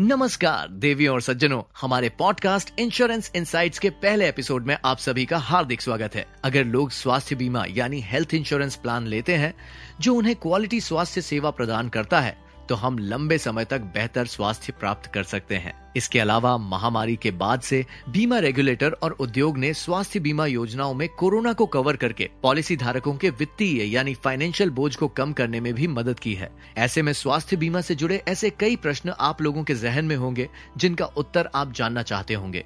नमस्कार, देवी और सज्जनों। हमारे पॉडकास्ट इंश्योरेंस इनसाइट्स के पहले एपिसोड में आप सभी का हार्दिक स्वागत है। अगर लोग स्वास्थ्य बीमा यानी हेल्थ इंश्योरेंस प्लान लेते हैं, जो उन्हें क्वालिटी स्वास्थ्य सेवा प्रदान करता है तो हम लंबे समय तक बेहतर स्वास्थ्य प्राप्त कर सकते हैं। इसके अलावा महामारी के बाद से बीमा रेगुलेटर और उद्योग ने स्वास्थ्य बीमा योजनाओं में कोरोना को कवर करके पॉलिसी धारकों के वित्तीय यानी फाइनेंशियल बोझ को कम करने में भी मदद की है। ऐसे में स्वास्थ्य बीमा से जुड़े ऐसे कई प्रश्न आप लोगों के जहन में होंगे, जिनका उत्तर आप जानना चाहते होंगे।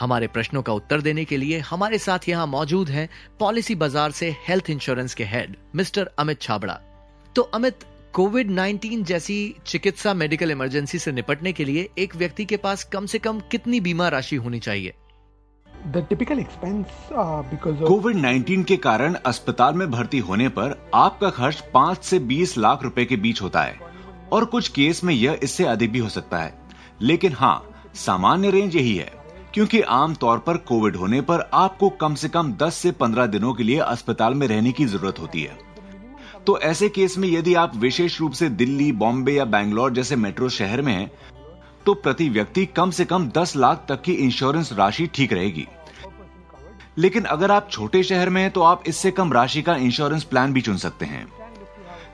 हमारे प्रश्नों का उत्तर देने के लिए हमारे साथ यहाँ मौजूद हैं पॉलिसी बाज़ार से हेल्थ इंश्योरेंस के हेड, मिस्टर अमित छाबड़ा। तो अमित कोविड 19 जैसी चिकित्सा मेडिकल इमरजेंसी से निपटने के लिए एक व्यक्ति के पास कम से कम कितनी बीमा राशि होनी चाहिए? Typical expense because COVID uh, 19 के कारण अस्पताल में भर्ती होने पर आपका खर्च 5 से 20 लाख रुपए के बीच होता है और कुछ केस में यह इससे अधिक भी हो सकता है। लेकिन हाँ सामान्य रेंज यही है क्योंकि आम तौर पर कोविड होने पर आपको कम से कम 10 से 15 दिनों के लिए अस्पताल में रहने की ज़रूरत होती है। तो ऐसे केस में यदि आप विशेष रूप से दिल्ली बॉम्बे या बैंगलोर जैसे मेट्रो शहर में हैं, तो प्रति व्यक्ति कम से कम 10 लाख तक की इंश्योरेंस राशि ठीक रहेगी। लेकिन अगर आप छोटे शहर में हैं तो आप इससे कम राशि का इंश्योरेंस प्लान भी चुन सकते हैं।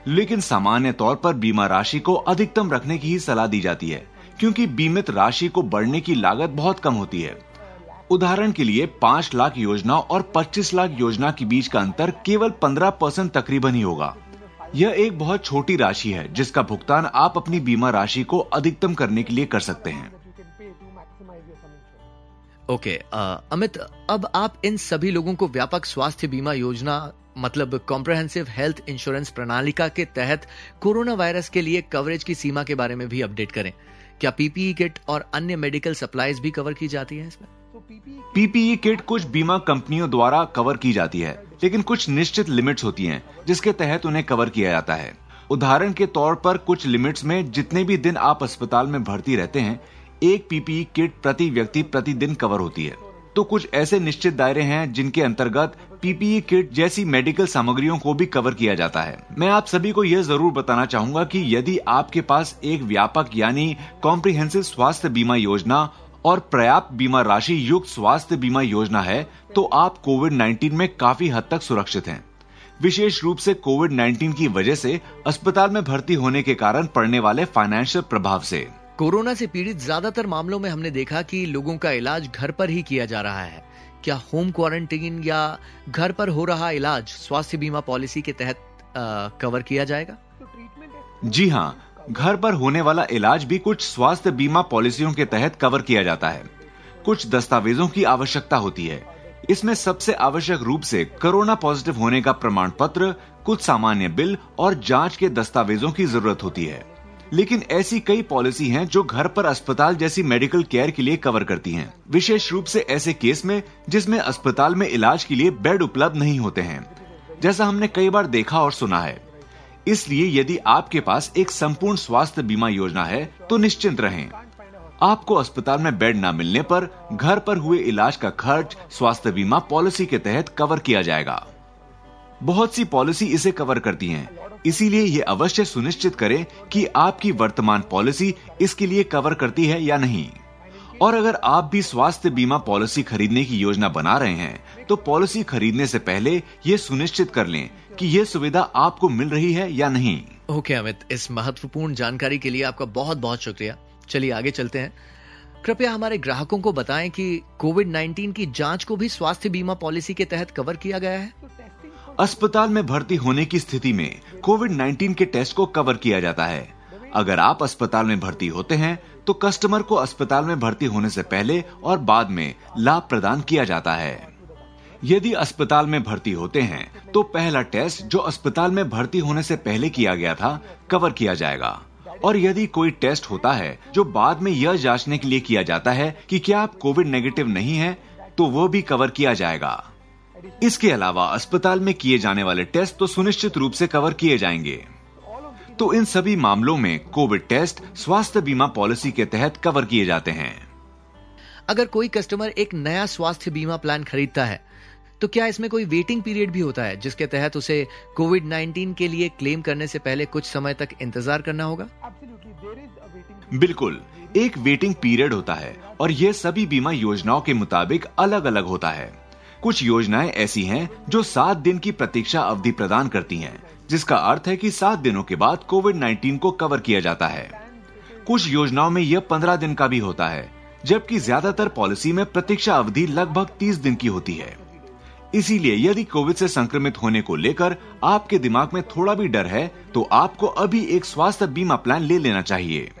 लेकिन सामान्य तौर पर बीमा राशि को अधिकतम रखने की ही सलाह दी जाती है क्योंकि बीमित राशि को बढ़ने की लागत बहुत कम होती है। उदाहरण के लिए पाँच लाख योजना और पच्चीस लाख योजना के बीच का अंतर केवल पंद्रह परसेंट तकरीबन ही होगा। यह एक बहुत छोटी राशि है जिसका भुगतान आप अपनी बीमा राशि को अधिकतम करने के लिए कर सकते हैं। ओके okay, अमित अब आप इन सभी लोगों को व्यापक स्वास्थ्य बीमा योजना मतलब कॉम्प्रहेंसिव हेल्थ इंश्योरेंस प्रणालिका के तहत कोरोना वायरस के लिए कवरेज की सीमा के बारे में भी अपडेट करें। क्या पीपीई किट और अन्य मेडिकल सप्लाईज भी कवर की जाती है इसमें? पीपीई किट कुछ बीमा कंपनियों द्वारा कवर की जाती है, लेकिन कुछ निश्चित लिमिट्स होती हैं, जिसके तहत उन्हें कवर किया जाता है। उदाहरण के तौर पर कुछ लिमिट्स में जितने भी दिन आप अस्पताल में भर्ती रहते हैं, एक पीपीई किट प्रति व्यक्ति प्रतिदिन कवर होती है। तो कुछ ऐसे निश्चित दायरे हैं जिनके अंतर्गत पीपीई किट जैसी मेडिकल सामग्रियों को भी कवर किया जाता है। मैं आप सभी को यह ज़रूर बताना चाहूँगा कि यदि आपके पास एक व्यापक यानी कॉम्प्रिहेंसिव स्वास्थ्य बीमा योजना और पर्याप्त बीमा राशि युक्त स्वास्थ्य बीमा योजना है तो आप कोविड 19 में काफ़ी हद तक सुरक्षित हैं। विशेष रूप से कोविड 19 की वजह से अस्पताल में भर्ती होने के कारण पड़ने वाले फाइनेंशियल प्रभाव से। कोरोना से पीड़ित ज़्यादातर मामलों में हमने देखा कि लोगों का इलाज घर पर ही किया जा रहा है। क्या होम क्वारंटीन या घर पर हो रहा इलाज स्वास्थ्य बीमा पॉलिसी के तहत आ, कवर किया जाएगा? जी हाँ घर पर होने वाला इलाज भी कुछ स्वास्थ्य बीमा पॉलिसियों के तहत कवर किया जाता है। कुछ दस्तावेजों की आवश्यकता होती है। इसमें सबसे आवश्यक रूप से कोरोना पॉजिटिव होने का प्रमाण पत्र कुछ सामान्य बिल और जाँच के दस्तावेजों की ज़रूरत होती है। लेकिन ऐसी कई पॉलिसी हैं जो घर पर अस्पताल जैसी मेडिकल केयर के लिए कवर करती हैं। विशेष रूप से ऐसे केस में, जिसमें अस्पताल में इलाज के लिए बेड उपलब्ध नहीं होते हैं। जैसा हमने कई बार देखा और सुना है। इसलिए यदि आपके पास एक संपूर्ण स्वास्थ्य बीमा योजना है तो निश्चिंत रहें। आपको अस्पताल में बेड न मिलने पर घर पर हुए इलाज का खर्च स्वास्थ्य बीमा पॉलिसी के तहत कवर किया जाएगा। बहुत सी पॉलिसी इसे कवर करती हैं, इसीलिए ये अवश्य सुनिश्चित करें कि आपकी वर्तमान पॉलिसी इसके लिए कवर करती है या नहीं। और अगर आप भी स्वास्थ्य बीमा पॉलिसी खरीदने की योजना बना रहे हैं तो पॉलिसी खरीदने से पहले ये सुनिश्चित कर लें कि ये सुविधा आपको मिल रही है या नहीं? ओके okay, अमित इस महत्वपूर्ण जानकारी के लिए आपका बहुत बहुत शुक्रिया। चलिए आगे चलते हैं। कृपया हमारे ग्राहकों को बताएँ कि कोविड 19 की जाँच को भी स्वास्थ्य बीमा पॉलिसी के तहत कवर किया गया है। अस्पताल में भर्ती होने की स्थिति में कोविड 19 के टेस्ट को कवर किया जाता है। अगर आप अस्पताल में भर्ती होते हैं तो कस्टमर को अस्पताल में भर्ती होने से पहले और बाद में लाभ प्रदान किया जाता है। यदि अस्पताल में भर्ती होते हैं तो पहला टेस्ट जो अस्पताल में भर्ती होने से पहले किया गया था, कवर किया जाएगा। और यदि कोई टेस्ट होता है, जो बाद में यह जांचने के लिए किया जाता है कि क्या आप कोविड नेगेटिव नहीं है तो वो भी कवर किया जाएगा। इसके अलावा अस्पताल में किए जाने वाले टेस्ट तो सुनिश्चित रूप से कवर किए जाएँगे। तो इन सभी मामलों में कोविड टेस्ट स्वास्थ्य बीमा पॉलिसी के तहत कवर किए जाते हैं। अगर कोई कस्टमर एक नया स्वास्थ्य बीमा प्लान खरीदता है तो क्या इसमें कोई वेटिंग पीरियड भी होता है जिसके तहत उसे कोविड 19 के लिए क्लेम करने से पहले कुछ समय तक इंतज़ार करना होगा? बिल्कुल एक वेटिंग पीरियड होता है और यह सभी बीमा योजनाओं के मुताबिक अलग अलग होता है। कुछ योजनाएँ ऐसी हैं जो सात दिन की प्रतीक्षा अवधि प्रदान करती हैं, जिसका अर्थ है कि सात दिनों के बाद कोविड 19 को कवर किया जाता है। कुछ योजनाओं में यह पंद्रह दिन का भी होता है जबकि ज़्यादातर पॉलिसी में प्रतीक्षा अवधि लगभग तीस दिन की होती है। इसीलिए यदि कोविड से संक्रमित होने को लेकर आपके दिमाग में थोड़ा भी डर है तो आपको अभी एक स्वास्थ्य बीमा प्लान ले लेना चाहिए।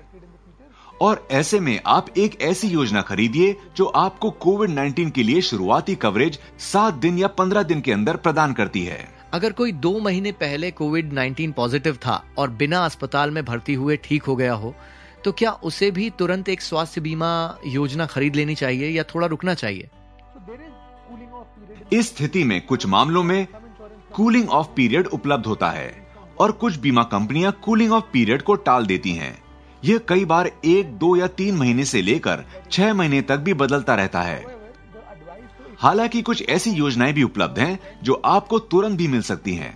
और ऐसे में आप एक ऐसी योजना खरीदिए जो आपको कोविड 19 के लिए शुरुआती कवरेज सात दिन या पंद्रह दिन के अंदर प्रदान करती है। अगर कोई दो महीने पहले कोविड 19 पॉजिटिव था और बिना अस्पताल में भर्ती हुए ठीक हो गया हो तो क्या उसे भी तुरंत एक स्वास्थ्य बीमा योजना खरीद लेनी चाहिए या थोड़ा रुकना चाहिए? इस स्थिति में कुछ मामलों में कूलिंग ऑफ़ पीरियड उपलब्ध होता है और कुछ बीमा कंपनियाँ कूलिंग ऑफ़ पीरियड को टाल देती हैं। यह कई बार एक, दो या तीन महीने से लेकर छह महीने तक भी बदलता रहता है। हालाँकि कुछ ऐसी योजनाएँ भी उपलब्ध हैं जो आपको तुरंत भी मिल सकती हैं।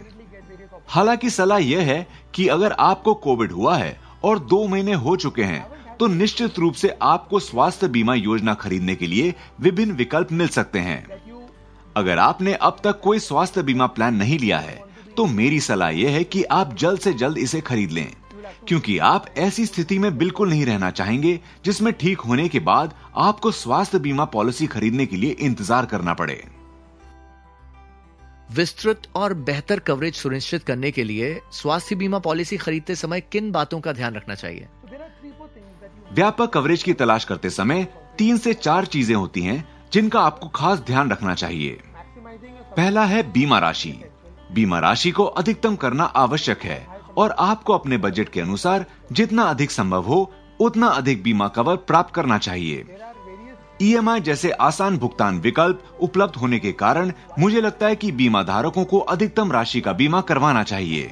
हालाँकि सलाह यह है कि अगर आपको कोविड हुआ है और दो महीने हो चुके हैं तो निश्चित रूप से आपको स्वास्थ्य बीमा योजना खरीदने के लिए विभिन्न विकल्प मिल सकते हैं। अगर आपने अब तक कोई स्वास्थ्य बीमा प्लान नहीं लिया है तो मेरी सलाह यह है कि आप जल्द से जल्द इसे खरीद लें क्योंकि आप ऐसी स्थिति में बिल्कुल नहीं रहना चाहेंगे जिसमें ठीक होने के बाद आपको स्वास्थ्य बीमा पॉलिसी खरीदने के लिए इंतज़ार करना पड़े। विस्तृत और बेहतर कवरेज सुनिश्चित करने के लिए स्वास्थ्य बीमा पॉलिसी खरीदते समय किन बातों का ध्यान रखना चाहिए? व्यापक कवरेज की तलाश करते समय तीन से चार चीज़ें होती हैं जिनका आपको खास ध्यान रखना चाहिए। पहला है बीमा राशि। बीमा राशि को अधिकतम करना आवश्यक है और आपको अपने बजट के अनुसार जितना अधिक संभव हो उतना अधिक बीमा कवर प्राप्त करना चाहिए। ईएमआई e जैसे आसान भुगतान विकल्प उपलब्ध होने के कारण मुझे लगता है कि बीमा धारकों को अधिकतम राशि का बीमा करवाना चाहिए।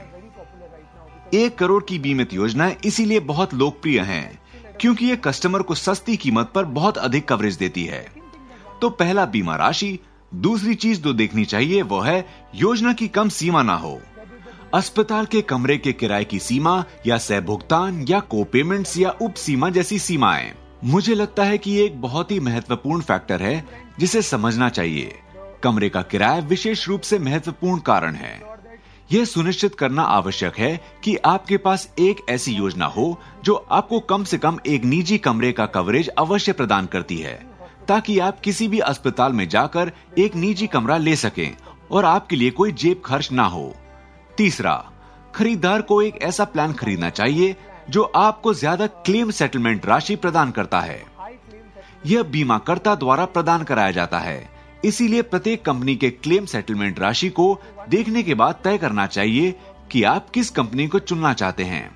एक करोड़ की बीमित योजनाएँ इसीलिए बहुत लोकप्रिय हैं, क्योंकि ये कस्टमर को सस्ती कीमत पर बहुत अधिक कवरेज देती है। तो पहला बीमा राशि, दूसरी चीज़ जो देखनी चाहिए वो है योजना की कम सीमा ना हो। अस्पताल के कमरे के किराए की सीमा या सह भुगतान या को पेमेंट्स या उप सीमा जैसी सीमाएँ। मुझे लगता है कि ये एक बहुत ही महत्वपूर्ण फैक्टर है, जिसे समझना चाहिए। कमरे का किराया विशेष रूप से महत्वपूर्ण कारण है। यह सुनिश्चित करना आवश्यक है कि आपके पास एक ऐसी योजना हो, जो आपको कम से कम एक निजी कमरे का कवरेज अवश्य प्रदान करती है। ताकि आप किसी भी अस्पताल में जाकर एक निजी कमरा ले सकें और आपके लिए कोई जेब खर्च ना हो। तीसरा, खरीदार को एक ऐसा प्लान खरीदना चाहिए जो आपको ज़्यादा क्लेम सेटलमेंट राशि प्रदान करता है। यह बीमाकर्ता द्वारा प्रदान कराया जाता है। इसीलिए प्रत्येक कंपनी के क्लेम सेटलमेंट राशि को देखने के बाद तय करना चाहिए कि आप किस कंपनी को चुनना चाहते हैं।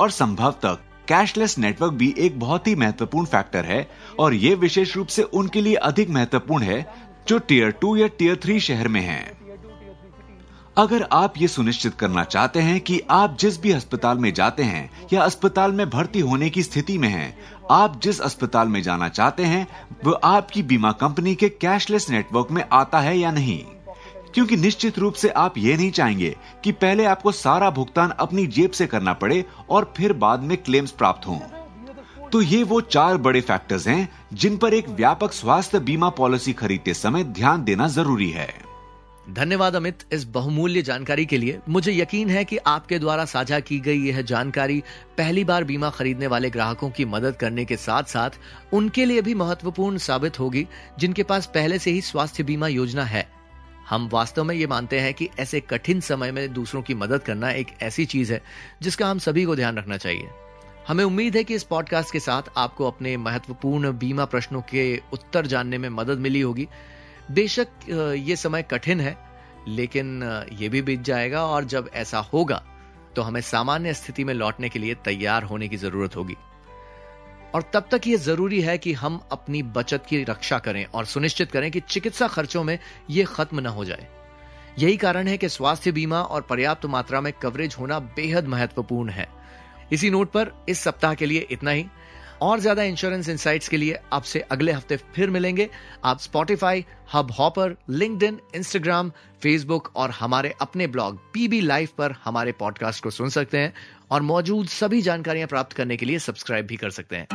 और संभवतः कैशलेस नेटवर्क भी एक बहुत ही महत्वपूर्ण फैक्टर है और ये विशेष रूप से उनके लिए अधिक महत्वपूर्ण है जो टीयर टू या टीयर थ्री शहर में हैं। अगर आप ये सुनिश्चित करना चाहते हैं कि आप जिस भी अस्पताल में जाते हैं या अस्पताल में भर्ती होने की स्थिति में हैं, आप जिस अस्पताल में जाना चाहते हैं वो आपकी बीमा कंपनी के कैशलेस नेटवर्क में आता है या नहीं क्योंकि निश्चित रूप से आप ये नहीं चाहेंगे कि पहले आपको सारा भुगतान अपनी जेब से करना पड़े और फिर बाद में क्लेम्स प्राप्त हों। तो ये वो चार बड़े फैक्टर्स हैं जिन पर एक व्यापक स्वास्थ्य बीमा पॉलिसी खरीदते समय ध्यान देना ज़रूरी है। धन्यवाद अमित इस बहुमूल्य जानकारी के लिए। मुझे यकीन है कि आपके द्वारा साझा की गई यह जानकारी पहली बार बीमा खरीदने वाले ग्राहकों की मदद करने के साथ साथ उनके लिए भी महत्वपूर्ण साबित होगी, जिनके पास पहले से ही स्वास्थ्य बीमा योजना है। हम वास्तव में ये मानते हैं कि ऐसे कठिन समय में दूसरों की मदद करना एक ऐसी चीज़ है जिसका हम सभी को ध्यान रखना चाहिए। हमें उम्मीद है कि इस पॉडकास्ट के साथ आपको अपने महत्वपूर्ण बीमा प्रश्नों के उत्तर जानने में मदद मिली होगी। बेशक ये समय कठिन है, लेकिन ये भी बीत जाएगा और जब ऐसा होगा तो हमें सामान्य स्थिति में लौटने के लिए तैयार होने की ज़रूरत होगी। और तब तक ये ज़रूरी है कि हम अपनी बचत की रक्षा करें और सुनिश्चित करें कि चिकित्सा खर्चों में ये खत्म न हो जाए। यही कारण है कि स्वास्थ्य बीमा और पर्याप्त मात्रा में कवरेज होना बेहद महत्वपूर्ण है। इसी नोट पर इस सप्ताह के लिए इतना ही। और ज़्यादा इंश्योरेंस इंसाइट्स के लिए आपसे अगले हफ़्ते फिर मिलेंगे। आप Spotify Hubhopper LinkedIn Instagram Facebook और हमारे अपने ब्लॉग पीबी लाइव पर हमारे पॉडकास्ट को सुन सकते हैं। और मौजूद सभी जानकारियाँ प्राप्त करने के लिए सब्सक्राइब भी कर सकते हैं।